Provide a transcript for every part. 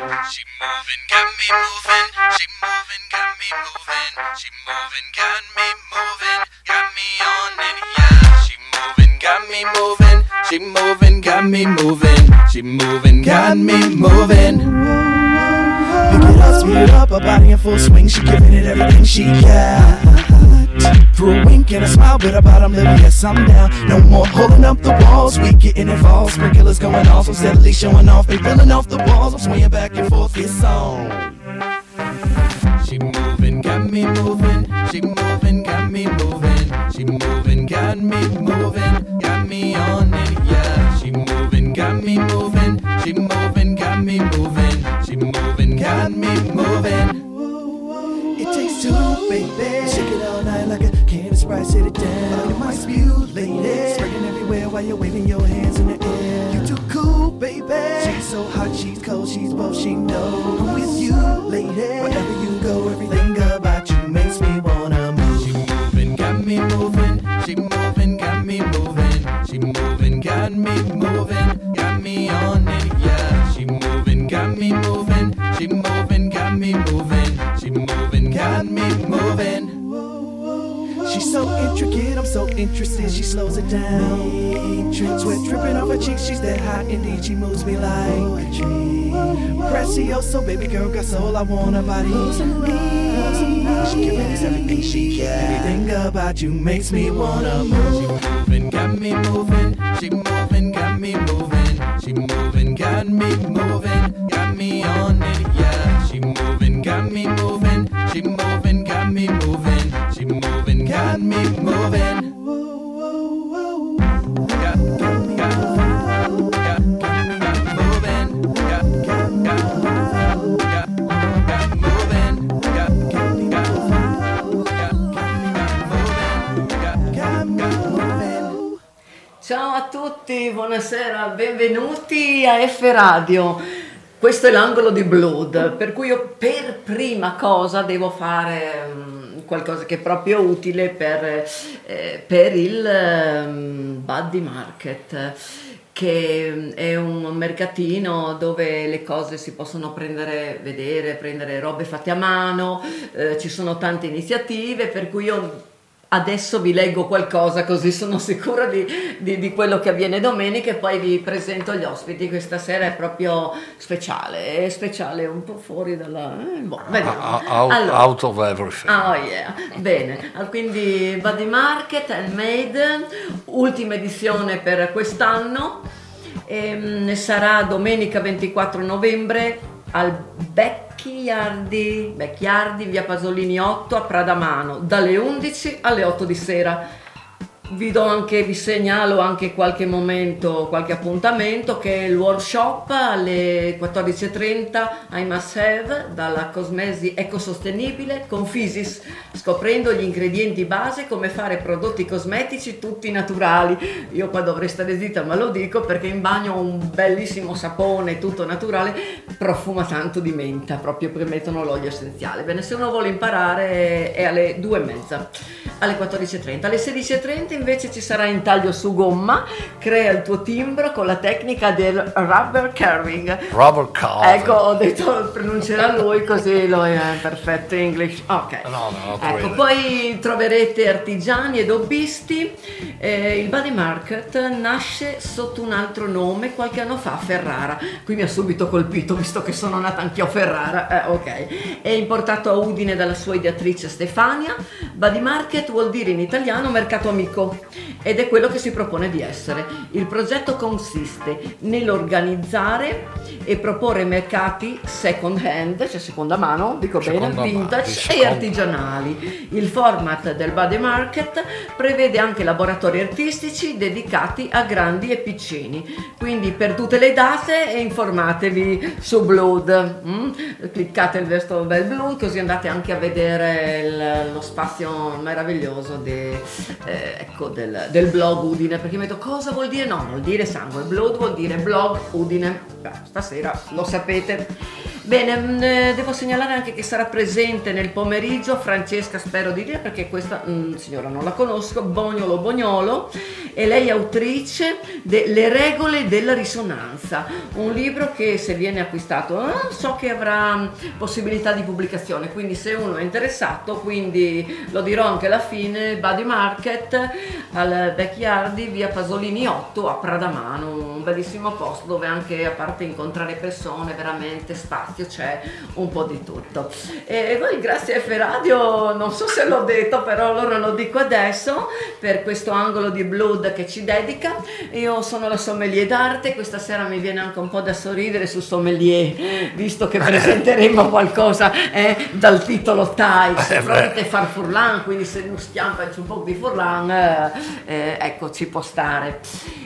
She moving, got me moving. She moving, got me moving. She moving, got me moving. Got me on it, yeah. She moving, got me moving. She moving, got me moving. She moving, got me moving. Pick it up, speed it up, her body in full swing. She giving it everything she got. Through a wink and a smile, with her bottom lip, yes, I'm down. No more holding up the walls, we getting involved. Sprinklers going off, I'm steadily showing off. They filling off the walls, I'm swinging back and forth, it's on. She moving, got me moving. She moving, got me moving. She moving, got me moving. Got me on it, yeah. She moving, got me moving. She moving, got me moving. She moving, got me moving. It takes two, baby. Shake it all night like a sit it down. It might spew, lady. Spraying everywhere while you're waving your hands in the air. You too cool, baby. She's so hot, she's cold, she's both, she know. I'm with you, lady. Wherever you go, everything about you makes me wanna move. She moving, got me moving. She moving, got me moving. She moving, got me moving. Got me on it, yeah. She moving, got me moving. She moving, got me moving. She moving, got me moving. She's so intricate, I'm so interested, she slows it down. Sweat dripping off her cheeks, she's that hot indeed, she moves me like. Precioso, baby girl, got soul, I her body. She giving us everything she got. Everything about you makes me wanna move. She moving, got me moving. She moving, got me moving. She moving, got me moving. Got me on it, yeah. She moving, got me moving. She moving, got me moving. She moving, got me moving. Ciao a tutti, buonasera, benvenuti a F Radio. Questo è l'angolo di Blood, per cui io per prima cosa devo fare mm, qualcosa che è proprio utile per, eh, per il ehm, Buddy Market che è un mercatino dove le cose si possono prendere, vedere, prendere robe fatte a mano, eh, ci sono tante iniziative, per cui io adesso vi leggo qualcosa così sono sicura di, di- di quello che avviene domenica e poi vi presento gli ospiti. Questa sera è proprio speciale, è speciale un po' fuori dalla... eh, boh, vediamo. Out, Allora. out of everything. Ah, oh yeah. Bene, Ah, quindi Buddy Market, Handmade, ultima edizione per quest'anno, Ehm, sarà domenica 24 novembre al Becchiardi, Becchiardi, via Pasolini 8 a Pradamano, dalle 11 alle 8 di sera. Vi do anche, vi segnalo anche qualche momento, qualche appuntamento che è il workshop alle 14.30 I Must Have dalla Cosmesi Ecosostenibile con Physis, scoprendo gli ingredienti base come fare prodotti cosmetici tutti naturali. Io qua dovrei stare zitta ma lo dico perché in bagno ho un bellissimo sapone tutto naturale, profuma tanto di menta proprio perché mettono l'olio essenziale. Bene, se uno vuole imparare è alle 2.30, alle 14.30, alle 16.30 invece ci sarà in taglio su gomma, crea il tuo timbro con la tecnica del rubber carving. Rubber carving. Ecco, ho detto pronuncerà lui così lo è perfetto English. Ok. No, no, Ecco, really. poi troverete artigiani ed hobbisti. Eh, il Body Market nasce sotto un altro nome qualche anno fa a Ferrara. Qui mi ha subito colpito visto che sono nata anch'io a Ferrara. Eh, ok. È importato a Udine dalla sua ideatrice Stefania. Body Market vuol dire in italiano mercato amico ed è quello che si propone di essere. Il progetto consiste nell'organizzare e proporre mercati second hand, cioè seconda mano, dico Seconda bene, mano, vintage di e seconda. artigianali. Il format del Body Market prevede anche laboratori artistici dedicati a grandi e piccini. Quindi per tutte le date eh, informatevi su Blood. mm? Cliccate il verso bel blu così andate anche a vedere il- lo spazio meraviglioso de- eh, ecco, del, del blog Udine. Perché mi detto cosa vuol dire? No, vuol dire sangue. Blood vuol dire blog Udine. Beh, stasera lo sapete. Bene, mh, eh, devo segnalare anche che sarà presente nel pomeriggio Francesca, spero di dire perché questa mh, signora non la conosco, Bognolo Bognolo, e lei è autrice de Le regole della risonanza, un libro che se viene acquistato eh, so che avrà possibilità di pubblicazione, quindi se uno è interessato, quindi lo dirò anche alla fine, Body Market al Backyardi, via Pasolini 8 a Pradamano, un bellissimo posto dove anche a parte incontrare persone veramente spazio spazio c'è un po' di tutto. E voi grazie a F Radio, non so se l'ho detto, però allora lo dico adesso, per questo angolo di Blood che ci dedica. Io sono la sommelier d'arte, questa sera mi viene anche un po' da sorridere su sommelier, visto che presenteremo qualcosa eh, dal titolo Thai, eh, fronte far furlan, quindi se non schiampa un po' di furlan, eh, eh, ecco ci può stare.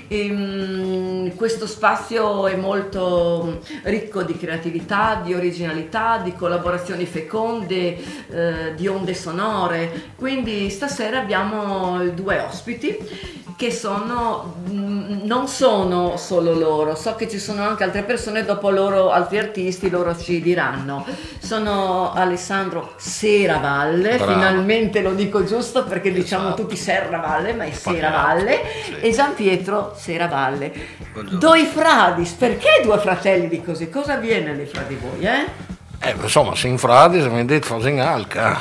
E, um, questo spazio è molto ricco di creatività, di originalità, di collaborazioni feconde, eh, di onde sonore. Quindi stasera abbiamo due ospiti che sono, mm, non sono solo loro, so che ci sono anche altre persone, dopo loro altri artisti, loro ci diranno. Sono Alessandro Seravalle, Bravo. finalmente lo dico giusto perché diciamo esatto. tutti Serravalle, ma è Seravalle, sì. e Gian Pietro Seravalle. Buongiorno. Doi Fradis, perché due fratelli di così? Cosa avviene lì fra di voi? Eh? Eh, insomma, se in fradi se mi detto fase in alca.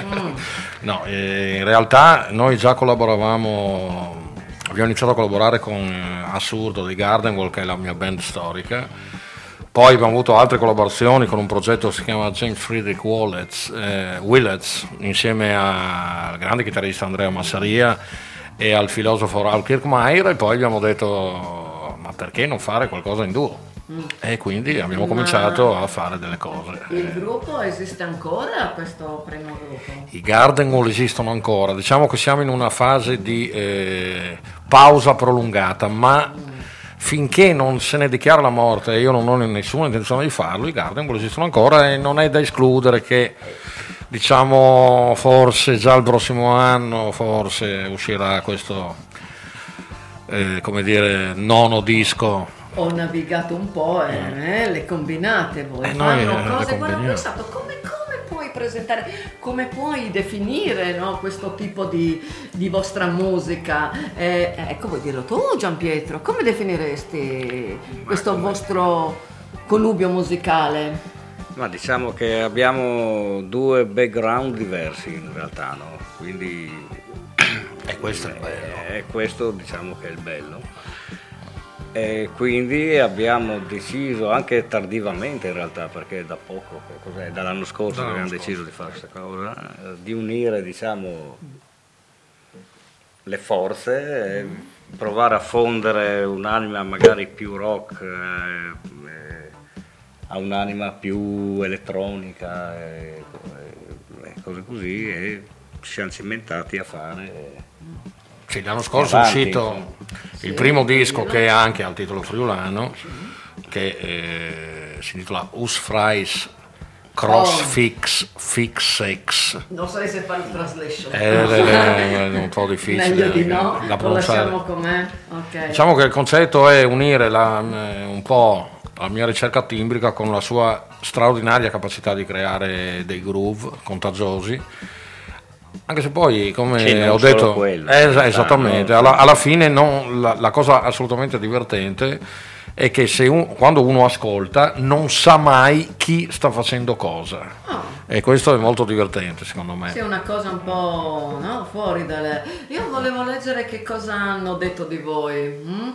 Mm. no, eh, in realtà noi già collaboravamo, abbiamo iniziato a collaborare con eh, Assurdo di Gardenwall, che è la mia band storica. Poi abbiamo avuto altre collaborazioni con un progetto che si chiama James Friedrich Willets, eh, Willets insieme al grande chitarrista Andrea Massaria e al filosofo Raul Kirkmaier e poi abbiamo detto ma perché non fare qualcosa in duo? Mm. E quindi abbiamo Ma cominciato a fare delle cose. Il gruppo esiste ancora, questo primo gruppo? I Garden Wall esistono ancora, diciamo che siamo in una fase di eh, pausa prolungata, ma mm. finché non se ne dichiara la morte e io non ho nessuna intenzione di farlo, i Garden Wall esistono ancora e non è da escludere che diciamo forse già il prossimo anno forse uscirà questo eh, come dire nono disco ho navigato un po' e eh, eh, le combinate voi. Eh, fanno cose guarda ho pensato come, come, puoi presentare come puoi definire no, questo tipo di, di vostra musica? Eh, ecco vuoi dirlo tu Gian Pietro come definiresti questo vostro connubio musicale? Ma diciamo che abbiamo due background diversi in realtà no? quindi e questo è bello. è questo diciamo che è il bello e quindi abbiamo deciso, anche tardivamente in realtà, perché da poco, dall'anno scorso abbiamo scorso. deciso di fare questa cosa, eh, di unire diciamo, le forze, e provare a fondere un'anima magari più rock eh, a un'anima più elettronica e, e cose così e ci siamo cimentati a fare sì, l'anno scorso è uscito il primo disco che ha anche al titolo friulano, che eh, si intitola Us Fries Crossfix oh. Fix Sex. Non so se fare il translation. È, è, un po' difficile Meglio di no, da pronunciare. com'è. Okay. Diciamo che il concetto è unire la, eh, un po' la mia ricerca timbrica con la sua straordinaria capacità di creare dei groove contagiosi anche se poi, come ho detto, quello, eh, esattamente, alla, alla fine non, la, la, cosa assolutamente divertente è che un, quando uno ascolta non sa mai chi sta facendo cosa. Oh. E questo è molto divertente secondo me. Sì, è una cosa un po' no? fuori dalle... Io volevo leggere che cosa hanno detto di voi. Mm?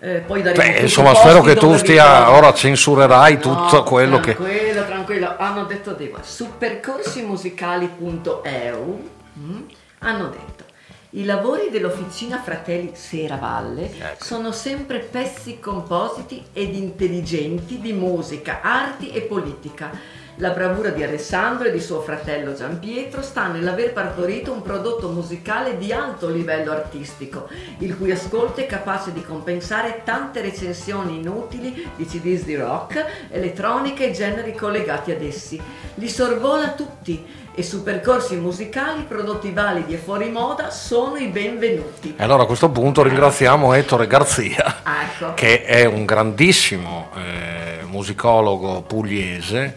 Eh, poi Beh, insomma, spero che tu stia ora censurerai no, tutto quello tranquillo, che. Tranquillo, tranquillo. Hanno detto di voi su percorsimusicali.eu mm, hanno detto i lavori dell'Officina Fratelli Seravalle ecco. sono sempre pezzi compositi ed intelligenti di musica, arti e politica. La bravura di Alessandro e di suo fratello Gian Pietro sta nell'aver partorito un prodotto musicale di alto livello artistico, il cui ascolto è capace di compensare tante recensioni inutili di CDs di rock, elettronica e generi collegati ad essi. Li sorvola tutti e su percorsi musicali prodotti validi e fuori moda sono i benvenuti. E allora a questo punto ringraziamo Ettore Garzia, ecco. che è un grandissimo, eh, musicologo pugliese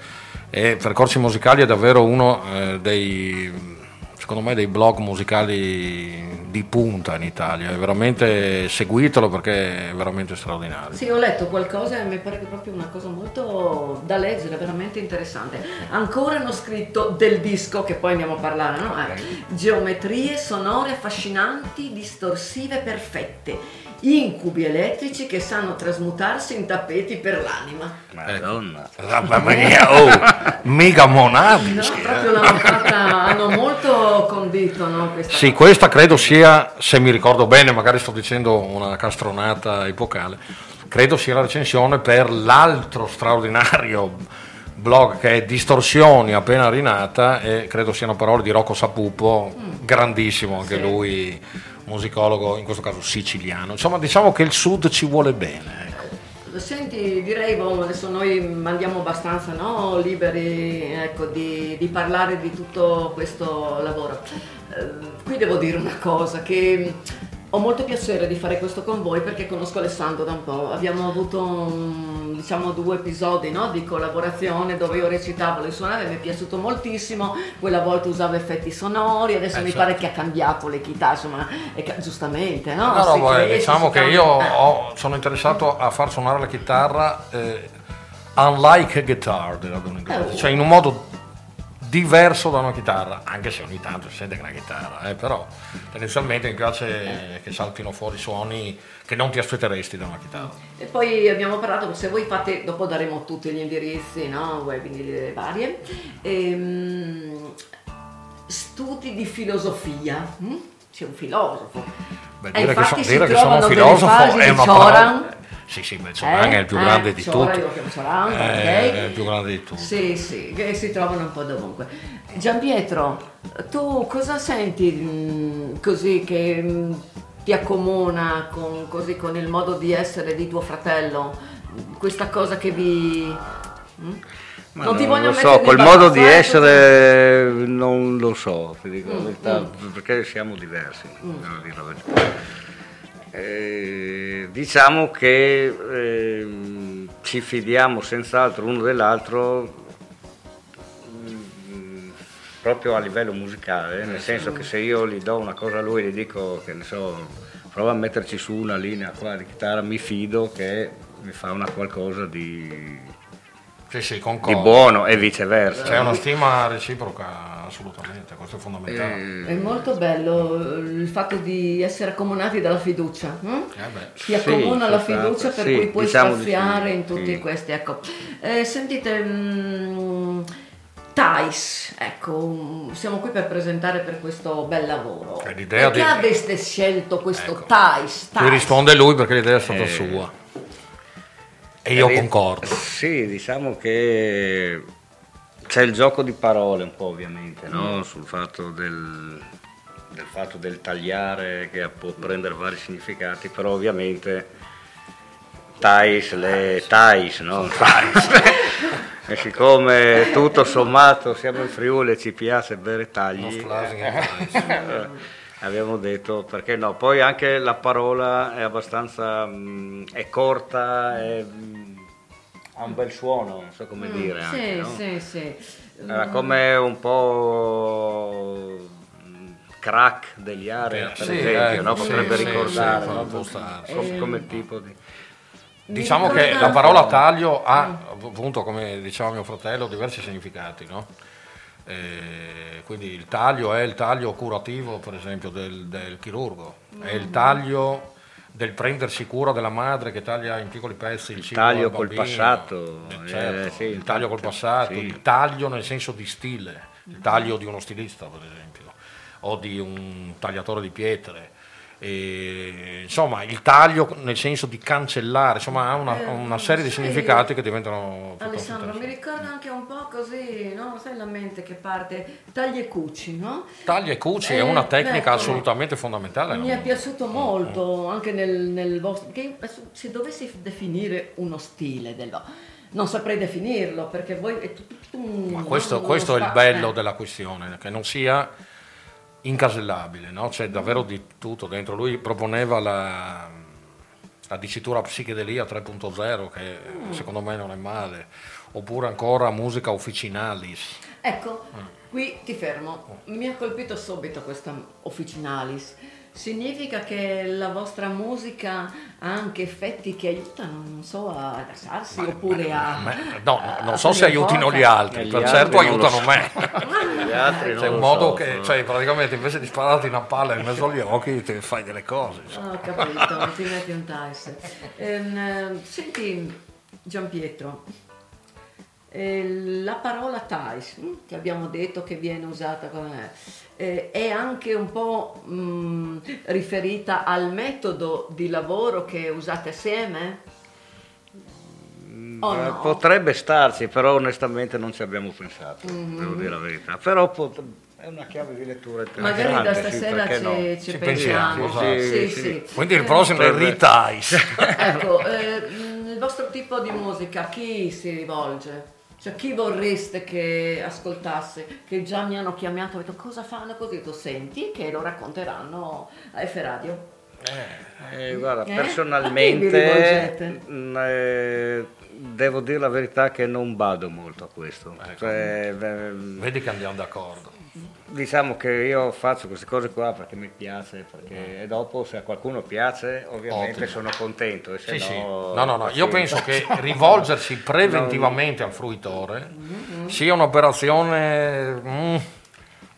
e Percorsi Musicali è davvero uno eh, dei secondo me dei blog musicali di punta in Italia, è veramente seguitelo perché è veramente straordinario. Sì, ho letto qualcosa e mi pare che proprio una cosa molto da leggere, veramente interessante. Ancora hanno scritto del disco, che poi andiamo a parlare, no? Eh, geometrie sonore affascinanti, distorsive, perfette incubi elettrici che sanno trasmutarsi in tappeti per l'anima. Madonna. Mamma mia, oh, mica monati. No, proprio l'hanno fatta, hanno molto condito no, questa Sì, cosa. questa credo sia, se mi ricordo bene, magari sto dicendo una castronata epocale, credo sia la recensione per l'altro straordinario blog che è Distorsioni appena rinata e credo siano parole di Rocco Sapupo, grandissimo anche Sì. lui, musicologo, in questo caso siciliano. Insomma, diciamo che il sud ci vuole bene. ecco. Senti, direi, boh, adesso noi andiamo abbastanza no, liberi ecco, di, di parlare di tutto questo lavoro. Eh, qui devo dire una cosa, che ho molto piacere di fare questo con voi perché conosco Alessandro da un po'. Abbiamo avuto diciamo due episodi no, di collaborazione dove io recitavo le suonare, mi è piaciuto moltissimo, quella volta usavo effetti sonori, adesso Eh, mi certo. pare che ha cambiato le chitarre, insomma, ca- giustamente, no? No, no, cresce, diciamo che io ho- sono interessato a far suonare la chitarra eh, unlike guitar, un inglese, Oh. cioè in un modo diverso da una chitarra, anche se ogni tanto si sente che è una chitarra, eh, però tendenzialmente mi piace che saltino fuori suoni che non ti aspetteresti da una chitarra. E poi abbiamo parlato, se voi fate, dopo daremo tutti gli indirizzi, no? quindi varie, ehm, studi di filosofia. hm? C'è un filosofo. Beh, E dire che, so- dire che sono un filosofo è una parola... Sì, sì, è il più Eh, grande di Cioran, tutti. io lo chiamo Cioran, Eh, ok. È il più grande di tutti. Sì, sì, che si trovano un po' dovunque. Giampietro, tu cosa senti mh, così che mh, ti accomuna con, così, con il modo di essere di tuo fratello? Questa cosa che vi... mh? Ma non ti voglio lo so, quel modo di eh, essere non lo so, ti dico la Mm, verità, perché siamo diversi. devo dire la verità. Eh, diciamo che ehm, ci fidiamo senz'altro uno dell'altro mm, proprio a livello musicale, nel senso che se io gli do una cosa a lui e gli dico che ne so, prova a metterci su una linea qua di chitarra, mi fido che mi fa una qualcosa di, Sì, sì, di buono e viceversa. C'è una stima reciproca assolutamente, questo è fondamentale. È molto bello eh, il fatto di essere accomunati dalla fiducia. hm? Eh beh. Ti Sì, accomuna la esatto, fiducia per sì, cui puoi diciamo di spaziare sì, in tutti sì. questi. Ecco. Eh, sentite, mm, Thais, ecco, siamo qui per presentare per questo bel lavoro. Perché di- aveste scelto questo Ecco. Thais? Qui Thais? risponde lui perché l'idea è stata Eh. sua. E io concordo. Sì, diciamo che c'è il gioco di parole un po' ovviamente, no? sul fatto del, del fatto del tagliare che può prendere vari significati, però ovviamente Thais, le Thais, no? e siccome tutto sommato siamo in Friuli e ci piace bere tagli, eh, abbiamo detto perché no, poi anche la parola è abbastanza mh, è corta, è, mh, ha un bel suono, non so come dire. Mm, Sì, anche, no? sì, sì. Era come un po' mh, crack degli area, per Sì, esempio, ecco, no? potrebbe sì, ricordare, sì, no? come, come tipo di... Diciamo che la parola taglio ha, appunto, come diceva mio fratello, diversi significati, no? Eh, quindi il taglio è il taglio curativo, per esempio, del, del chirurgo, è Mm. il taglio del prendersi cura della madre che taglia in piccoli pezzi il, Il cibo taglio col passato, Eh, certo, eh, sì, il taglio col passato, sì. il taglio nel senso di stile, il taglio di uno stilista, per esempio, o di un tagliatore di pietre. E, insomma, il taglio nel senso di cancellare, insomma, ha una, Eh, una serie di sì. significati che diventano. piuttosto Alessandro, mi ricorda anche un po' così, no? Sai la mente che parte tagli e cuci, no? Taglia e cuci è Eh, una tecnica ecco. assolutamente fondamentale. Mi è piaciuto molto anche nel, nel vostro. Che se dovessi definire uno stile del non saprei definirlo perché voi è tutto, un. Ma questo, questo è il bello eh. della questione, che non sia incasellabile, no? c'è davvero di tutto dentro. Lui proponeva la, la dicitura psichedelia 3.0 che secondo me non è male, oppure ancora musica officinalis. Ecco, qui ti fermo. Mi ha colpito subito questa officinalis. Significa che la vostra musica ha anche effetti che aiutano, non so, a rilassarsi oppure a... Me- no, no, non so a se aiutino gli altri, Gli per certo aiutano so. me. Gli altri non C'è un modo so, che, no. cioè, praticamente invece di spararti una palla in mezzo agli occhi, ti fai delle cose. insomma. Ah, Ho capito, ti metti un tice. Ehm, eh, senti, Gian Pietro, eh, la parola TICE, mm, che abbiamo detto che viene usata come eh, è anche un po' mm, riferita al metodo di lavoro che usate assieme? O Eh, no? Potrebbe starci, però onestamente non ci abbiamo pensato, Mm-hmm. devo dire la verità. Però pot- è una chiave di lettura interessante. Magari da sì, stasera ci, no? ci Ci pensiamo. pensiamo, Sì, sì, sì. sì. Quindi il Eh, prossimo è potrebbe- Ritice. Ecco, eh, mh, il vostro tipo di musica a chi si rivolge? Cioè chi vorreste che ascoltasse? Che già mi hanno chiamato e detto cosa fanno così? Tu senti che lo racconteranno a F Radio. Eh, guarda, Eh? A chi vi personalmente mh, eh, devo dire la verità che non vado molto a questo. Ecco. Cioè, beh, Vedi che andiamo d'accordo. Diciamo che io faccio queste cose qua perché mi piace, perché e dopo se a qualcuno piace ovviamente Ottimo. sono contento. E se Sì, sì. no, No, no, no, io penso che rivolgersi preventivamente al fruitore sia un'operazione mm,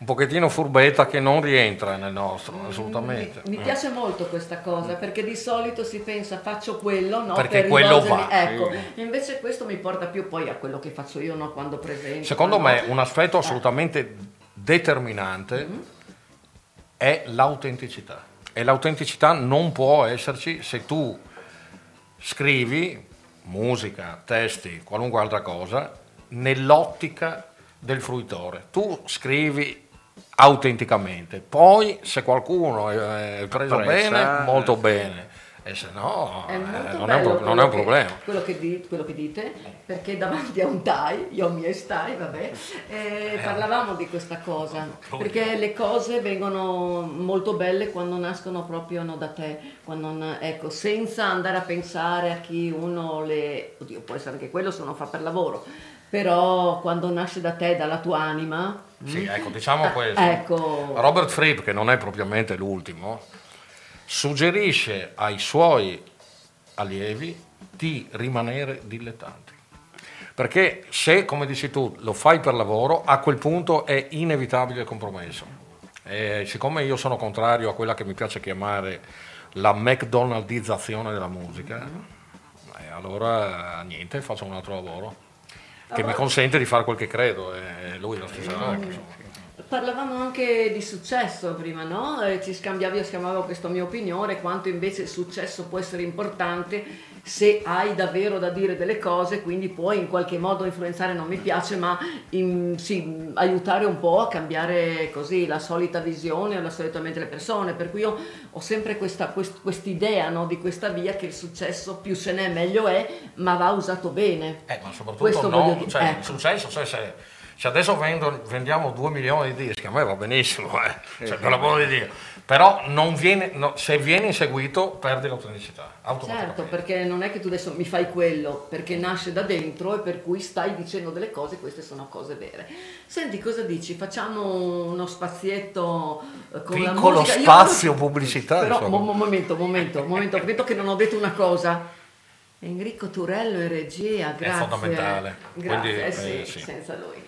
un pochettino furbetta che non rientra nel nostro, assolutamente. Mi, mi piace molto questa cosa perché di solito si pensa faccio quello, no? Perché per quello va. Ecco, invece questo mi porta più poi a quello che faccio io, no? Quando presento. Secondo no? me un aspetto assolutamente determinante è l'autenticità. E l'autenticità non può esserci se tu scrivi musica, testi, qualunque altra cosa, nell'ottica del fruitore. Tu scrivi autenticamente, poi se qualcuno è preso Apprezza. bene, molto bene, e se no È eh, non, è un, non è un quello che- problema. Quello che, di- quello che dite, perché davanti a un TAI, io ho i miei stai, vabbè, eh, parlavamo di questa cosa, perché le cose vengono molto belle quando nascono proprio no, da te, quando, na- ecco, senza andare a pensare a chi uno le... Oddio, può essere anche quello se uno fa per lavoro, però quando nasce da te, dalla tua anima... Sì, mm, ecco, diciamo ah, questo. Ecco, Robert Fripp, che non è propriamente l'ultimo, suggerisce ai suoi allievi di rimanere dilettanti. Perché se, come dici tu, lo fai per lavoro, a quel punto è inevitabile il compromesso. E siccome io sono contrario a quella che mi piace chiamare la McDonaldizzazione della musica, eh, allora niente, faccio un altro lavoro che mi consente di fare quel che credo e lui la stessa cosa. Parlavamo anche di successo prima, no? Eh, Ci scambiavi, io scambiavo questa mia opinione, quanto invece il successo può essere importante se hai davvero da dire delle cose, quindi puoi in qualche modo influenzare, non mi piace, ma in- sì, aiutare un po' a cambiare così la solita visione o la solita mente delle persone. Per cui io ho sempre questa quest- quest'idea no, di questa via che il successo più ce n'è meglio è, ma va usato bene. Eh, ma soprattutto Questo no, cioè, ecco. il successo, cioè, se, se adesso vendo- vendiamo 2 milioni di dischi, a me va benissimo, eh, cioè, per l'amore di Dio, però non viene, no, se viene inseguito perdi l'autenticità. Certo, perché non è che tu adesso mi fai quello, perché nasce da dentro e per cui stai dicendo delle cose, queste sono cose vere. Senti, cosa dici? Facciamo uno spazietto eh, con la Piccolo musica? Io- spazio pubblicità, Però, insomma. mo- mo- momento, momento, momento, vedo che non ho detto una cosa. Enrico Turello in regia, grazie. fondamentale. Grazie, Quindi, eh sì, sì. senza lui.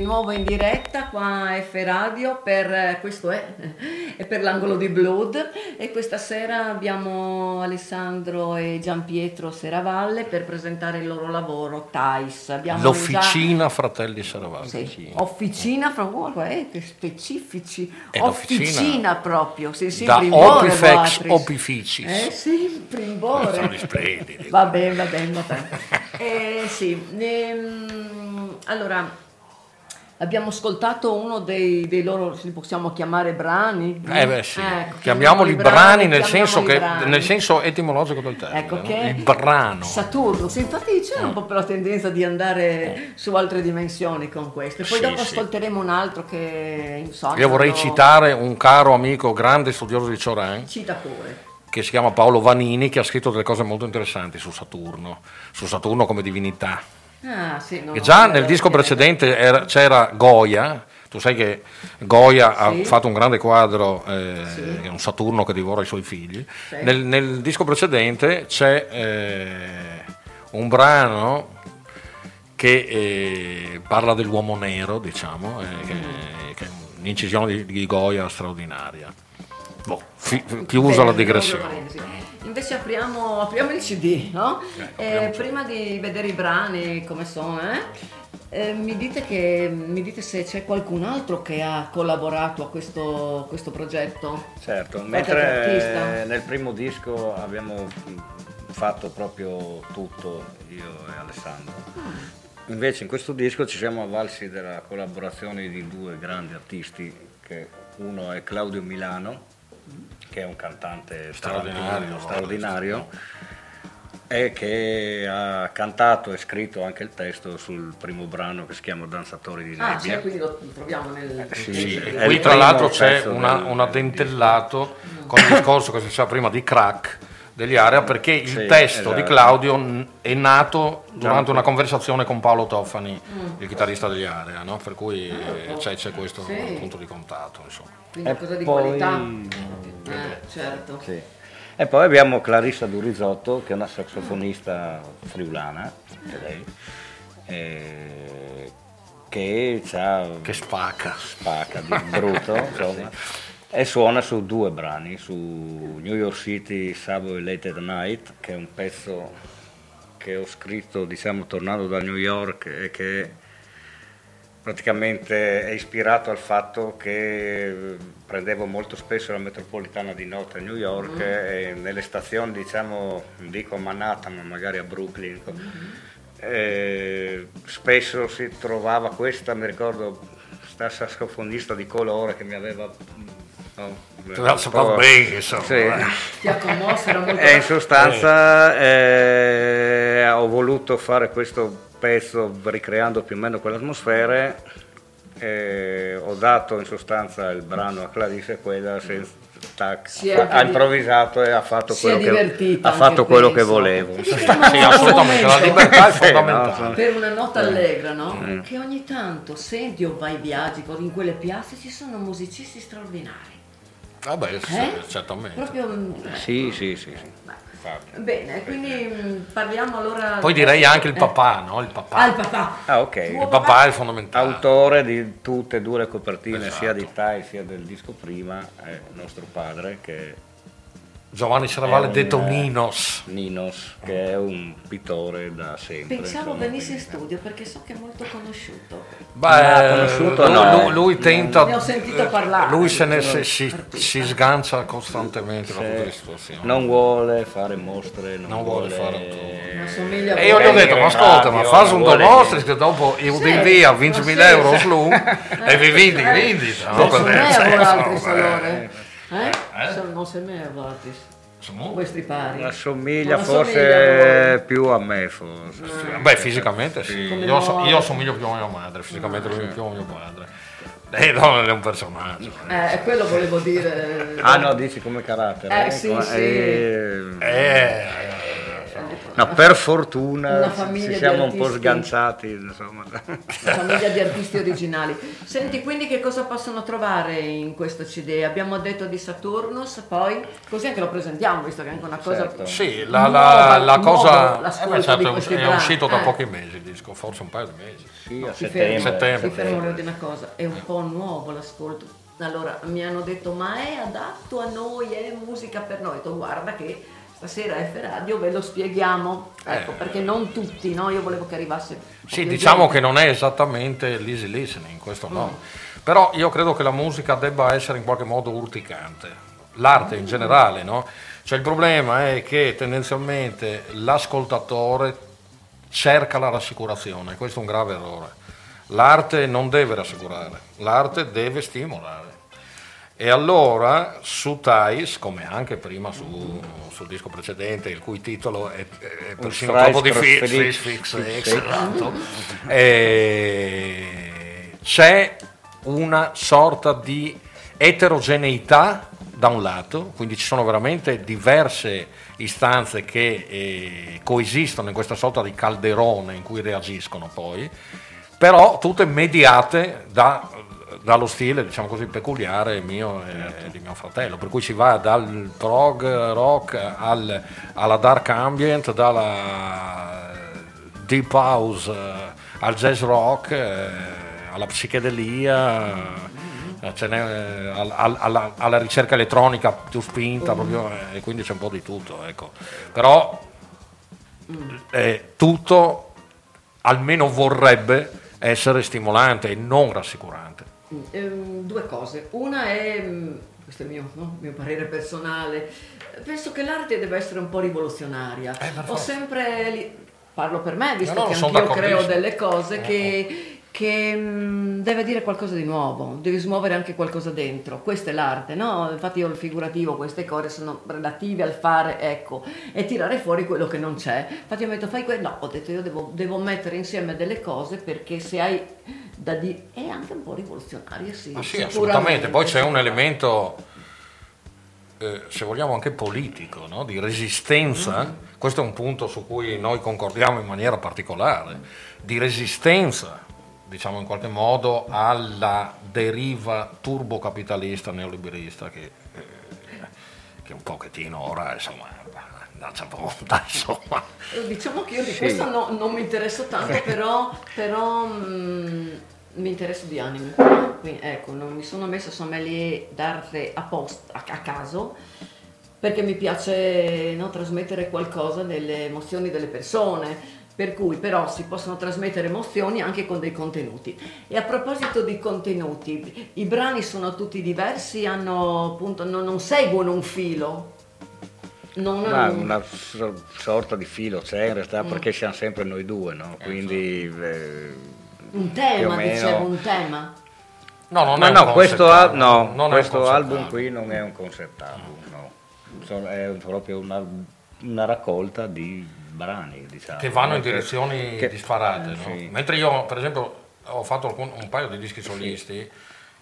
Di nuovo in diretta qua a F Radio per questo è, è per l'angolo di Blood e questa sera abbiamo Alessandro e Giampietro Seravalle per presentare il loro lavoro TAIS. Abbiamo L'officina Fratelli Seravalle. già- sì, Officina fra oh, eh, specifici. È Officina, proprio, sì, sì, da Primbore, Opifex. Opificis. Eh sì. Sono splendidi. Va bene, va bene, va bene. Eh, sì, ehm, allora abbiamo ascoltato uno dei, dei loro, li possiamo chiamare brani? Eh beh sì, Ecco, chiamiamoli brani nel senso, che, brani. nel senso etimologico del termine. Ecco che Il brano. Saturno, sì, infatti c'è un po' per la tendenza di andare su altre dimensioni con questo. E poi Sì, dopo sì. ascolteremo un altro che insomma. Io vorrei citare un caro amico, grande studioso di Cioran, Cita pure. che si chiama Paolo Vanini, che ha scritto delle cose molto interessanti su Saturno, su Saturno come divinità. Ah, sì, no, E già no, nel disco precedente era- c'era Goya, tu sai che Goya Sì. ha fatto un grande quadro, eh, Sì. un Saturno che divora i suoi figli. Sì. Nel, nel disco precedente c'è eh, un brano che eh, parla dell'uomo nero, diciamo, eh, che, che è un'incisione di, di Goya straordinaria. Boh, fi- chiusa la digressione. Invece apriamo, apriamo il CD, no? Eh, prima di vedere i brani come sono, eh, eh, mi, dite che, mi dite se c'è qualcun altro che ha collaborato a questo, questo progetto? Certo, mentre artista? nel primo disco abbiamo fatto proprio tutto io e Alessandro. Invece in questo disco ci siamo avvalsi della collaborazione di due grandi artisti, che uno è Claudio Milano, che è un cantante Straordinario, straordinario, e che ha cantato e scritto anche il testo sul primo brano che si chiama Danzatori di Ah, nebbia. c'è, quindi lo troviamo nel... Sì, Sì, è qui tra l'altro c'è una- del- un addentellato con il discorso che si diceva prima di crack degli area perché il Sì, testo di esatto. Claudio n- è nato durante una conversazione con Paolo Toffani, il chitarrista degli area, no? per cui eh, c'è, c'è questo Sì. punto di contatto. Insomma. Quindi E cosa di poi- qualità? Eh, certo. Sì. E poi abbiamo Clarissa Durisotto, che è una sassofonista friulana, lei, eh, che c'ha Che spacca. spacca di brutto, insomma, e suona su due brani, su New York City Subway Late at Night, che è un pezzo che ho scritto, diciamo, tornando da New York e che praticamente è ispirato al fatto che prendevo molto spesso la metropolitana di notte a New York e nelle stazioni, diciamo, non dico a Manhattan, ma magari a Brooklyn, eh, spesso si trovava questa, mi ricordo, sta sassofonista di colore che mi aveva... no, Ti aveva saputo bene, insomma, Sì. eh. Ti ha commosso, era molto... E in sostanza eh, ho voluto fare questo pezzo ricreando più o meno quell'atmosfera. eh, ho dato in sostanza il brano a Clarissa e quella senza, tac, Si è ha, improvvisato e ha fatto quello, che, ha fatto quello che volevo. Sì, assolutamente, la libertà è fondamentale. no, Per una nota allegra, no? Mm. Che ogni tanto senti o vai viaggi, in quelle piazze ci sono musicisti straordinari. Vabbè, sì, Eh? certamente. Proprio... mm, Sì, sì, sì. sì. Bene, quindi mm, parliamo allora... Poi direi anche il Eh. papà, no? Il papà. Ah, il papà. Ah, ok. Il papà è fondamentale. Autore di tutte e due le copertine, Esatto. sia di Tai sia del disco prima, è nostro padre che Giovanni Serravalle È un, detto eh, Ninos. Ninos, che è un pittore da sempre. Pensavo venisse in studio perché so che è molto conosciuto. Beh, conosciuto lui, no, lui- eh. lui tenta. Ne ho sentito parlare, Lui se ne questo si, si- sgancia costantemente da tutte le Se situazioni. non vuole fare mostre, non, Non vuole fare Non assomiglia a E io gli ho detto, ma ascolta, ma fai un vuole mostri che dopo io Sì, via, vinci ma 1000 sì, euro sì. su e vi vendi, vendita. no? Non se Eh. Eh? Eh? Sono- Non se me a volte. insomma, Questi pari. Assomiglia Non forse assomiglia a più a me, forse. Beh, fisicamente sì. Come Io, so- no. io somiglio più a mia madre, fisicamente lui più a mio padre. Eh, no, è un personaggio. Eh, quello volevo dire. Ah no, dici come carattere. Eh, sì, Come- sì. eh, Eh, No, per fortuna Una ci siamo di un po' sganciati, insomma. Una famiglia di artisti originali. Senti, quindi che cosa possono trovare in questo CD? Abbiamo detto di Saturnus, poi così anche lo presentiamo, visto che è anche una cosa Certo. Sì, la, nuova, la, la cosa eh, beh, certo, di è uscito da Eh. pochi mesi il disco, forse un paio di mesi. Sì, a Si settembre. Settembre. si ferma, volevo dire una cosa, è un po' nuovo l'ascolto. Allora mi hanno detto ma è adatto a noi, è musica per noi. Ho detto guarda che stasera F Radio ve lo spieghiamo, ecco Eh. perché non tutti, no? Io volevo che arrivasse. Sì, diciamo gente. che non è esattamente l'easy listening, questo no. Mm. Però io credo che la musica debba essere in qualche modo urticante. L'arte in generale, no? Cioè il problema è che tendenzialmente l'ascoltatore cerca la rassicurazione, questo è un grave errore. L'arte non deve rassicurare, l'arte deve stimolare. E allora su Thais, come anche prima su- sul disco precedente, il cui titolo è, è persino troppo difficile, esatto. C'è una sorta di eterogeneità da un lato, quindi ci sono veramente diverse istanze che eh, coesistono in questa sorta di calderone in cui reagiscono poi, però tutte mediate da- dallo stile, diciamo così, peculiare mio e di mio fratello, per cui si va dal prog rock al- alla dark ambient, dalla deep house eh, al jazz rock, eh, alla psichedelia, n'è, eh, al- al- alla, alla ricerca elettronica più spinta, proprio, eh, e quindi c'è un po' di tutto. Ecco. Però eh, tutto almeno vorrebbe essere stimolante e non rassicurante. Ehm, due cose. Una è, mm, questo è il mio, no? mio parere personale, penso che l'arte deve essere un po' rivoluzionaria. Eh, Ho sempre, parlo per me, visto No, no, che anch'io creo delle cose, Eh, che, che, mm, deve dire qualcosa di nuovo, devi smuovere anche qualcosa dentro. Questa è l'arte, no? Infatti io il figurativo, queste cose sono relative al fare, ecco, e tirare fuori quello che non c'è. Infatti mi ha detto fai quello, no, ho detto io devo, devo mettere insieme delle cose perché se hai da dire, è anche un po' rivoluzionaria, sì. Ma sì, assolutamente. Poi c'è un elemento, eh, se vogliamo, anche politico, no? di resistenza. Questo è un punto su cui noi concordiamo in maniera particolare, di resistenza, diciamo in qualche modo, alla deriva turbocapitalista neoliberista che, eh, che un pochettino ora, insomma, andaccia pronta, insomma. Eh, Diciamo che io di Sì. questo no- non mi interesso tanto, però, però, mm, mi interesso di anime. Quindi, ecco, non mi sono messa sommelier d'arte apposta, a, a caso, perché mi piace no, trasmettere qualcosa nelle emozioni delle persone. Per cui però si possono trasmettere emozioni anche con dei contenuti. E a proposito di contenuti, i brani sono tutti diversi, hanno appunto, non, non seguono un filo. Non una so- sorta di filo c'è in Mm. realtà perché siamo sempre noi due, no? Quindi eh, Un tema, meno- dicevo, un tema. No, non Ma è un no, questo, concept al- no, non è un questo concept album qui non è un concept album, no. È proprio una, una raccolta di brani, diciamo. che vanno in direzioni che- disparate. no? sì. Mentre io, per esempio, ho fatto un paio di dischi solisti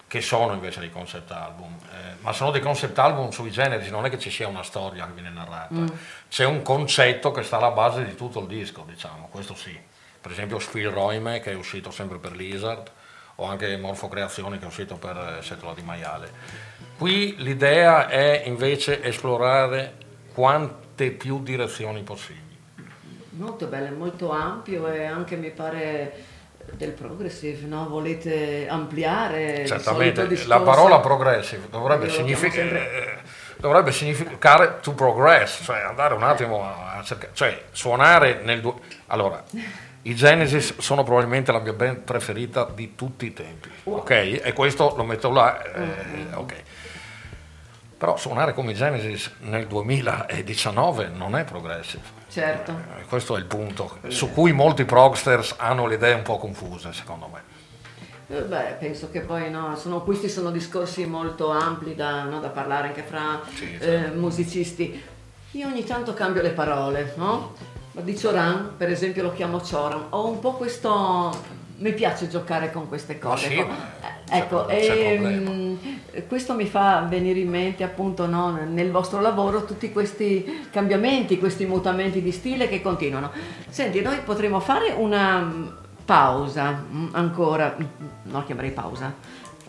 che sono invece dei concept album, eh, ma sono dei concept album sui generi, non è che ci sia una storia che viene narrata, c'è un concetto che sta alla base di tutto il disco, diciamo, questo sì. Per esempio Spielräume che è uscito sempre per Lizard, o anche Morfocreazioni che è uscito per eh, Setola di Maiale. Qui l'idea è invece esplorare quante più direzioni possibili. Molto bello, molto ampio e anche mi pare del progressive, no? Volete ampliare Certamente, la parola progressive dovrebbe, signific- sempre- eh, dovrebbe significare to progress, cioè andare un attimo a, a cercare, cioè suonare nel... du- allora, i Genesis sono probabilmente la mia band preferita di tutti i tempi, ok? E questo lo metto là, eh, ok. Però suonare come Genesis nel 2019 non è progressive. Certo. Eh, Questo è il punto su cui molti progsters hanno le idee un po' confuse, secondo me. Eh, Beh, penso che poi no, sono, questi sono discorsi molto ampli da, no, da parlare anche fra Sì, eh, musicisti. Io ogni tanto cambio le parole, no? Di Cioran, per esempio, lo chiamo Cioran. Ho un po' questo. Mi piace giocare con queste cose. sì, ecco. Eh, ecco, e, problema. mm, eh, questo mi fa venire in mente appunto no, nel vostro lavoro tutti questi cambiamenti, questi mutamenti di stile che continuano. Senti, noi potremmo fare una mm, pausa mm, ancora, mm, no chiamerei pausa,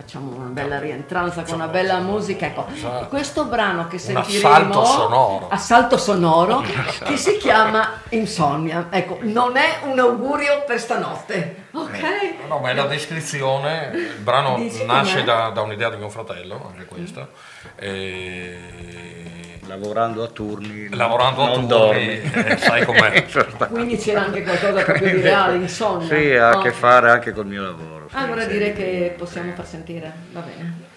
facciamo una bella rientranza con una bella musica. Ecco, questo brano che sentiremo assalto sonoro. assalto sonoro che si chiama Insonnia. Ecco, non è un augurio per stanotte, ok? No, ma è la descrizione, il brano Dici nasce da, da un'idea di mio fratello, anche questa. E Lavorando a turni. lavorando a non turni, dormi. eh, sai com'è. Quindi c'era anche qualcosa proprio di reale, insonnia. Sì, ha a No. che fare anche col mio lavoro. Allora sì. direi che possiamo far sentire, va bene.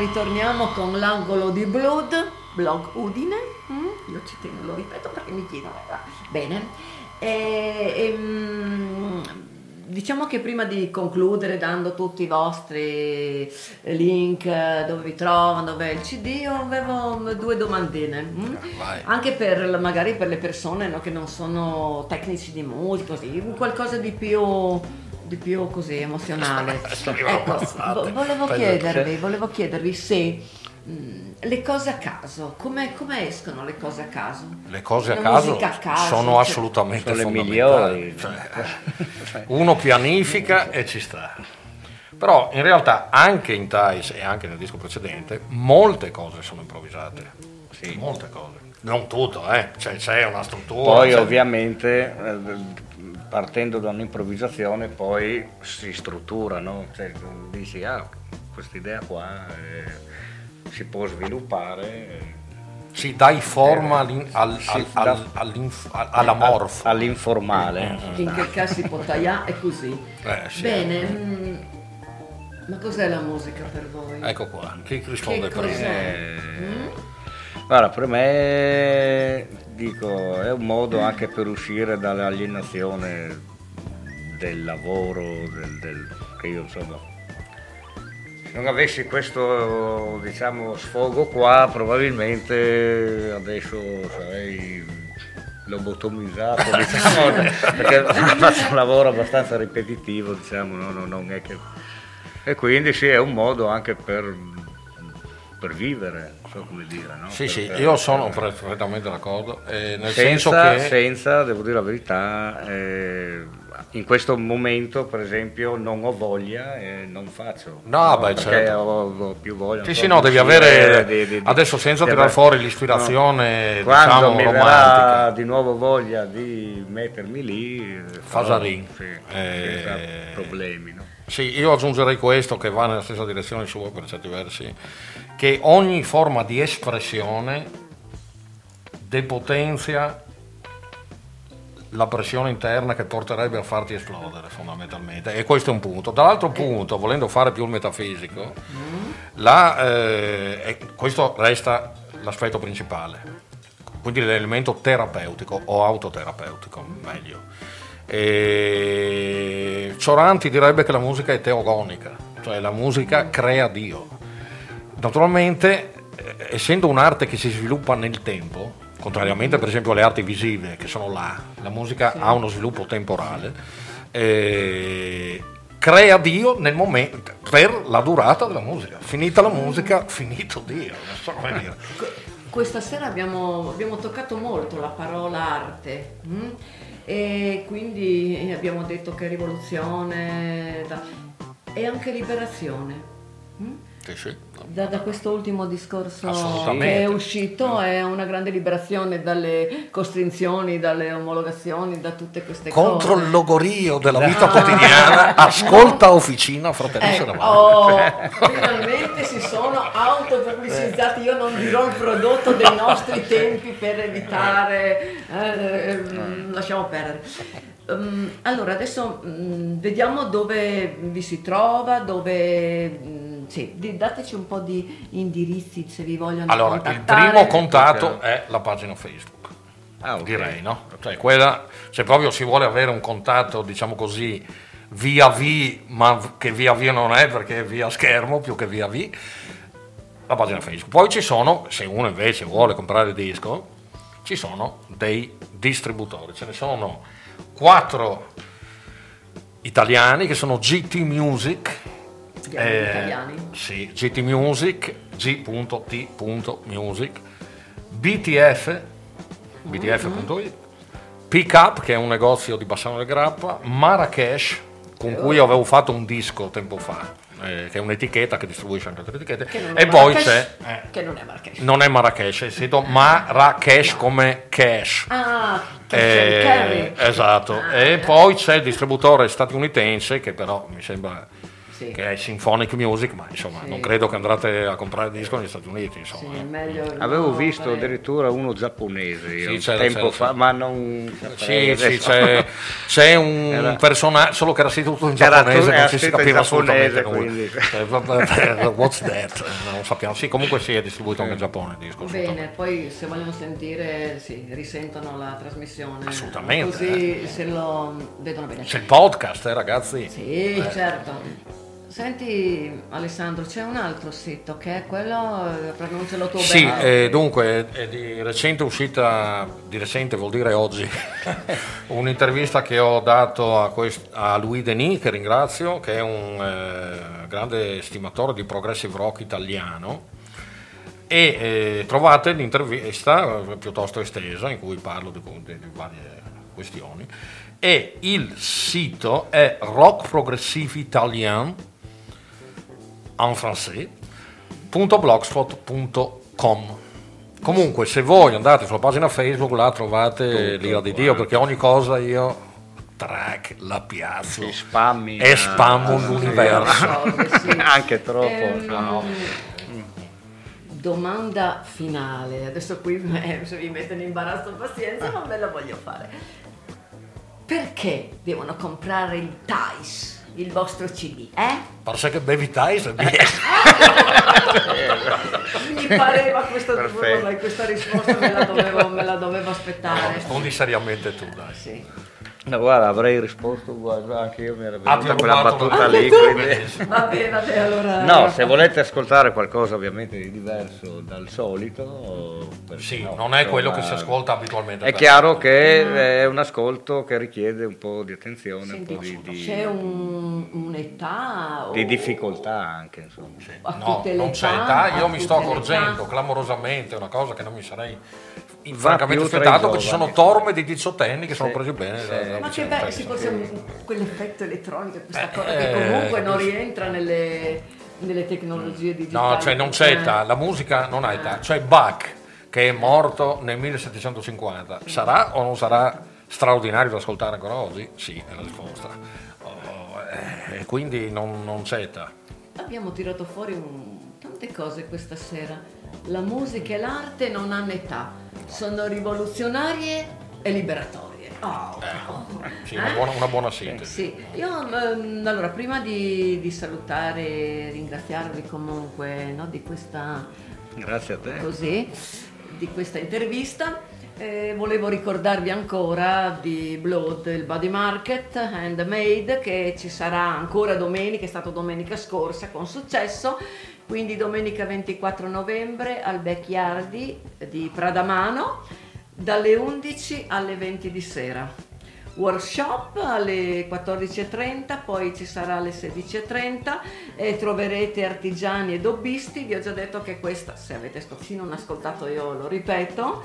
Ritorniamo con l'angolo di Blood, blog Udine. Mm? Io ci tengo, lo ripeto perché mi chiedono. Bene. E, e, mm, diciamo che prima di concludere dando tutti i vostri link eh, dove vi trovano, dove è il CD, io avevo due domandine. mm? Vai. Anche per magari per le persone no, che non sono tecnici di musica, così, qualcosa di più, di più così emozionale. Ecco, vo- volevo chiedervi, volevo chiedervi se le cose a caso, come, come escono le cose a caso? Le cose a caso, a caso, sono cioè- assolutamente Sono le migliori. Cioè, uno pianifica e ci sta. Però in realtà anche in Thais e anche nel disco precedente molte cose sono improvvisate. Sì. Molte cose. Non tutto, eh. Cioè, c'è una struttura. Poi c'è- ovviamente eh, partendo da un'improvvisazione poi si struttura, no? Cioè, dici ah, questa idea qua eh, si può sviluppare. eh, Si dai forma all'in- al- al- da- al- all'inf- alla morfo. all'informale. In che caso si può tagliare è così. Eh, sì. Bene, mm, ma cos'è la musica per voi? Ecco qua, chi risponde Che? Eh, Mm? Guarda, per me dico, è un modo anche per uscire dall'alienazione del lavoro, del, del- che io insomma, se non avessi questo diciamo, sfogo qua, probabilmente adesso sarei lobotomizzato, diciamo, perché faccio un lavoro abbastanza ripetitivo, diciamo, no? No, non è che... E quindi sì, è un modo anche per, per vivere, so come dire. No? Sì, Per- sì, io sono per- perfettamente d'accordo, eh, nel senza, senso che... senza, devo dire la verità, eh, in questo momento per esempio non ho voglia e non faccio. No, beh, perché certo. ho, ho più voglia. Sì, sì, no, devi avere, di- di- di- adesso senza di tirare aver- fuori l'ispirazione, no. Quando diciamo, mi romantica. verrà di nuovo voglia di mettermi lì, eh, Fasarin. sì, Eh, senza problemi. No? Sì, io aggiungerei questo che va nella stessa direzione sua per certi versi, che ogni forma di espressione depotenzia la pressione interna che porterebbe a farti esplodere fondamentalmente e questo è un punto. Dall'altro punto, volendo fare più il metafisico, la, eh, questo resta l'aspetto principale, quindi l'elemento terapeutico o autoterapeutico, meglio. E Cioranti direbbe che la musica è teogonica, cioè la musica crea Dio. Naturalmente, eh, essendo un'arte che si sviluppa nel tempo, contrariamente per esempio alle arti visive che sono là, la musica ha uno sviluppo temporale, eh, crea Dio nel momento, per la durata della musica. Finita la musica, finito Dio. So. Questa sera abbiamo, abbiamo toccato molto la parola arte mm? E quindi abbiamo detto che rivoluzione da- e anche liberazione. mm? Sì, sì. Da, da questo ultimo discorso che è uscito è una grande liberazione dalle costrinzioni, dalle omologazioni, da tutte queste Contro cose. il logorio della vita quotidiana, ascolta Officina Fratelli Ecco, Serravalle. oh, finalmente si sono autopubblicizzati, io non dirò il prodotto dei nostri tempi per evitare, eh, ehm, lasciamo perdere. Ehm, allora, adesso mm, vediamo dove vi si trova, dove... sì, di- dateci un po' di indirizzi se vi vogliono Allora, il primo contatto è la pagina Facebook. Ah, ok. direi, no? Cioè quella, se proprio si vuole avere un contatto, diciamo così, via V, ma che via V non è perché è via schermo più che via V, la pagina Facebook. Poi ci sono, se uno invece vuole comprare il disco, ci sono dei distributori, ce ne sono quattro italiani che sono GT Music. Diamo gli italiani. Sì, GT Music, g.t.music, BTF, btf.it, Pick Up, che è un negozio di Bassano del Grappa, Marrakesh, con cui avevo fatto un disco tempo fa, eh, che è un'etichetta che distribuisce anche altre etichette, e poi Marrakesh, c'è... eh, Che non è Marrakesh. non è Marrakesh, è scritto Marrakesh come cash. Ah, Eh, esatto, Ah, e eh. poi c'è il distributore statunitense che però mi sembra Sì. che è Symphonic Music, ma insomma Sì. non credo che andrete a comprare disco negli Stati Uniti. Insomma. meglio Avevo no, visto fare- addirittura uno giapponese io, Sì, un c'era, tempo c'era, fa, c'era. ma non Sì, sì, c'è, c'è un Era- personaggio, solo che era scritto tutto in giapponese, tu- non ci si capiva assolutamente. Eh, vabbè, What's that? Non sappiamo. Sì, comunque sì, è distribuito anche in Giappone il disco. Bene, poi se vogliono sentire, sì, risentono la trasmissione. Assolutamente, Così se lo vedono bene. C'è il podcast, eh, ragazzi. Sì, certo. Senti Alessandro, c'è un altro sito che è quello, eh, pronuncialo tu Sì, bene. eh, dunque è di recente uscita, di recente vuol dire oggi, un'intervista che ho dato a, quest- a Louis Denis, che ringrazio, che è un eh, grande stimatore di progressive rock italiano. E eh, trovate l'intervista eh, piuttosto estesa in cui parlo di, di- di varie questioni. E il sito è Rock Progressive Italien en français www.blogspot.com Comunque, se voi andate sulla pagina Facebook, là trovate l'ira di Dio, perché ogni cosa io track la piazzo spammi e ah, spammo sì. l'universo. Cose, sì. Anche troppo. Ehm, no. Domanda finale, adesso qui eh, se vi mettono in imbarazzo pazienza, non ve la voglio fare. Perché devono comprare il TICE, il vostro CD? Eh? Forse che bevi Tyson Mi pareva vabbè, questa risposta me la dovevo, me la dovevo aspettare. rispondi seriamente tu, dai. Sì. No, guarda, avrei risposto, guarda, anche io mi era Ah, venuta ho quella battuta una- lì. Quindi- Vabbè, vabbè, allora. No, se volete ascoltare qualcosa ovviamente di diverso dal solito, Sì, no, non è quello insomma, che si ascolta abitualmente. È chiaro che è un ascolto che richiede un po' di attenzione, Senti, un po' di, di- c'è un- un'età o di difficoltà anche, insomma. a No, tutte le non c'è età, io mi sto accorgendo clamorosamente, è una cosa che non mi sarei Va francamente aspettato, che ci sono torme di diciottenni che sono Sì, presi bene. sì. Da Ma che bello, sì, forse quell'effetto elettronico, questa Eh, cosa che eh, comunque non capisci. rientra nelle, nelle tecnologie digitali. No, cioè non c'è Eh, età, la musica non ha età. Cioè Bach, che è morto nel 1750, sarà o non sarà straordinario da ascoltare ancora oggi? Sì, è la risposta. Oh, eh, E quindi non, non c'è età. Abbiamo tirato fuori un- tante cose questa sera. La musica e l'arte non hanno età, sono rivoluzionarie e liberatorie. Oh, oh. Sì, una Eh? buona, una buona sintesi. Sì, io ehm, allora prima di, di salutare e ringraziarvi comunque no, di questa Grazie a te. così di questa intervista. eh, volevo ricordarvi ancora di Blood, il Body Market Handmade che ci sarà ancora domenica, è stato domenica scorsa con successo, quindi domenica 24 novembre al Backyardi di Pradamano dalle 11 alle 20 di sera. Workshop alle 14.30, poi ci sarà alle 16.30 e troverete artigiani e dobbisti. Vi ho già detto che questa, se avete sì, non ascoltato io lo ripeto,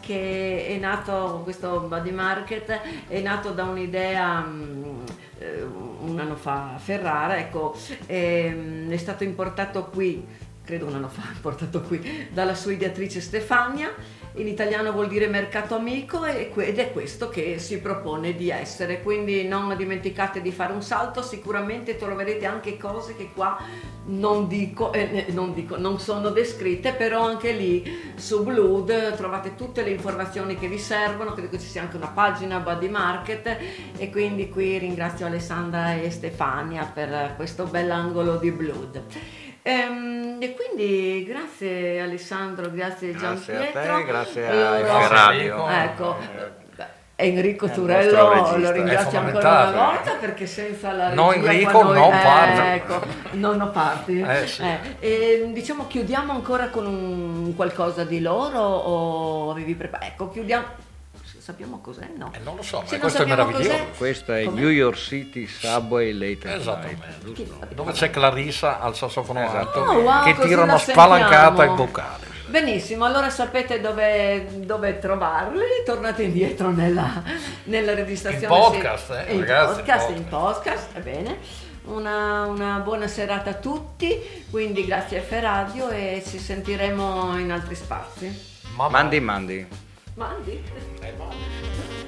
che è nato questo body market, è nato da un'idea mm, eh, un anno fa a Ferrara, ecco, ehm, è stato importato qui, credo un anno fa, importato qui dalla sua ideatrice Stefania in italiano vuol dire mercato amico ed è questo che si propone di essere, quindi non dimenticate di fare un salto, sicuramente troverete anche cose che qua non dico, eh, eh, non, dico non sono descritte, però anche lì su Blood trovate tutte le informazioni che vi servono, credo che ci sia anche una pagina Body Market e quindi qui ringrazio Alessandra e Stefania per questo bell'angolo di Blood. Ehm, e quindi grazie Alessandro, grazie Gian Grazie a Pietro. te, grazie a Allora- F Radio. Ecco, Enrico il Turello regista. lo ringrazio ancora una volta perché senza la No, Enrico, noi- no eh, parti. Ecco, non ho parti. Eh, sì. Eh, e, diciamo chiudiamo ancora con un qualcosa di loro o avevi preparato? Ecco, chiudiamo. Sappiamo cos'è? No. Eh, non lo so, ma Se non questo è meraviglioso. cos'è, Questo è com'è? New York City Subway Late at Night. Esattamente, Chi- dove c'è Clarissa al sassofono Esatto. alto Oh, wow, che tira una spalancata in vocale. Benissimo, allora sapete dove, dove trovarli, tornate indietro nella, nella registrazione. In podcast, eh, in ragazzi, podcast, in podcast, va bene. Una, una buona serata a tutti, quindi grazie a Ferradio e ci sentiremo in altri spazi. Mandi, mandi. Mandi? Nej, Mandi.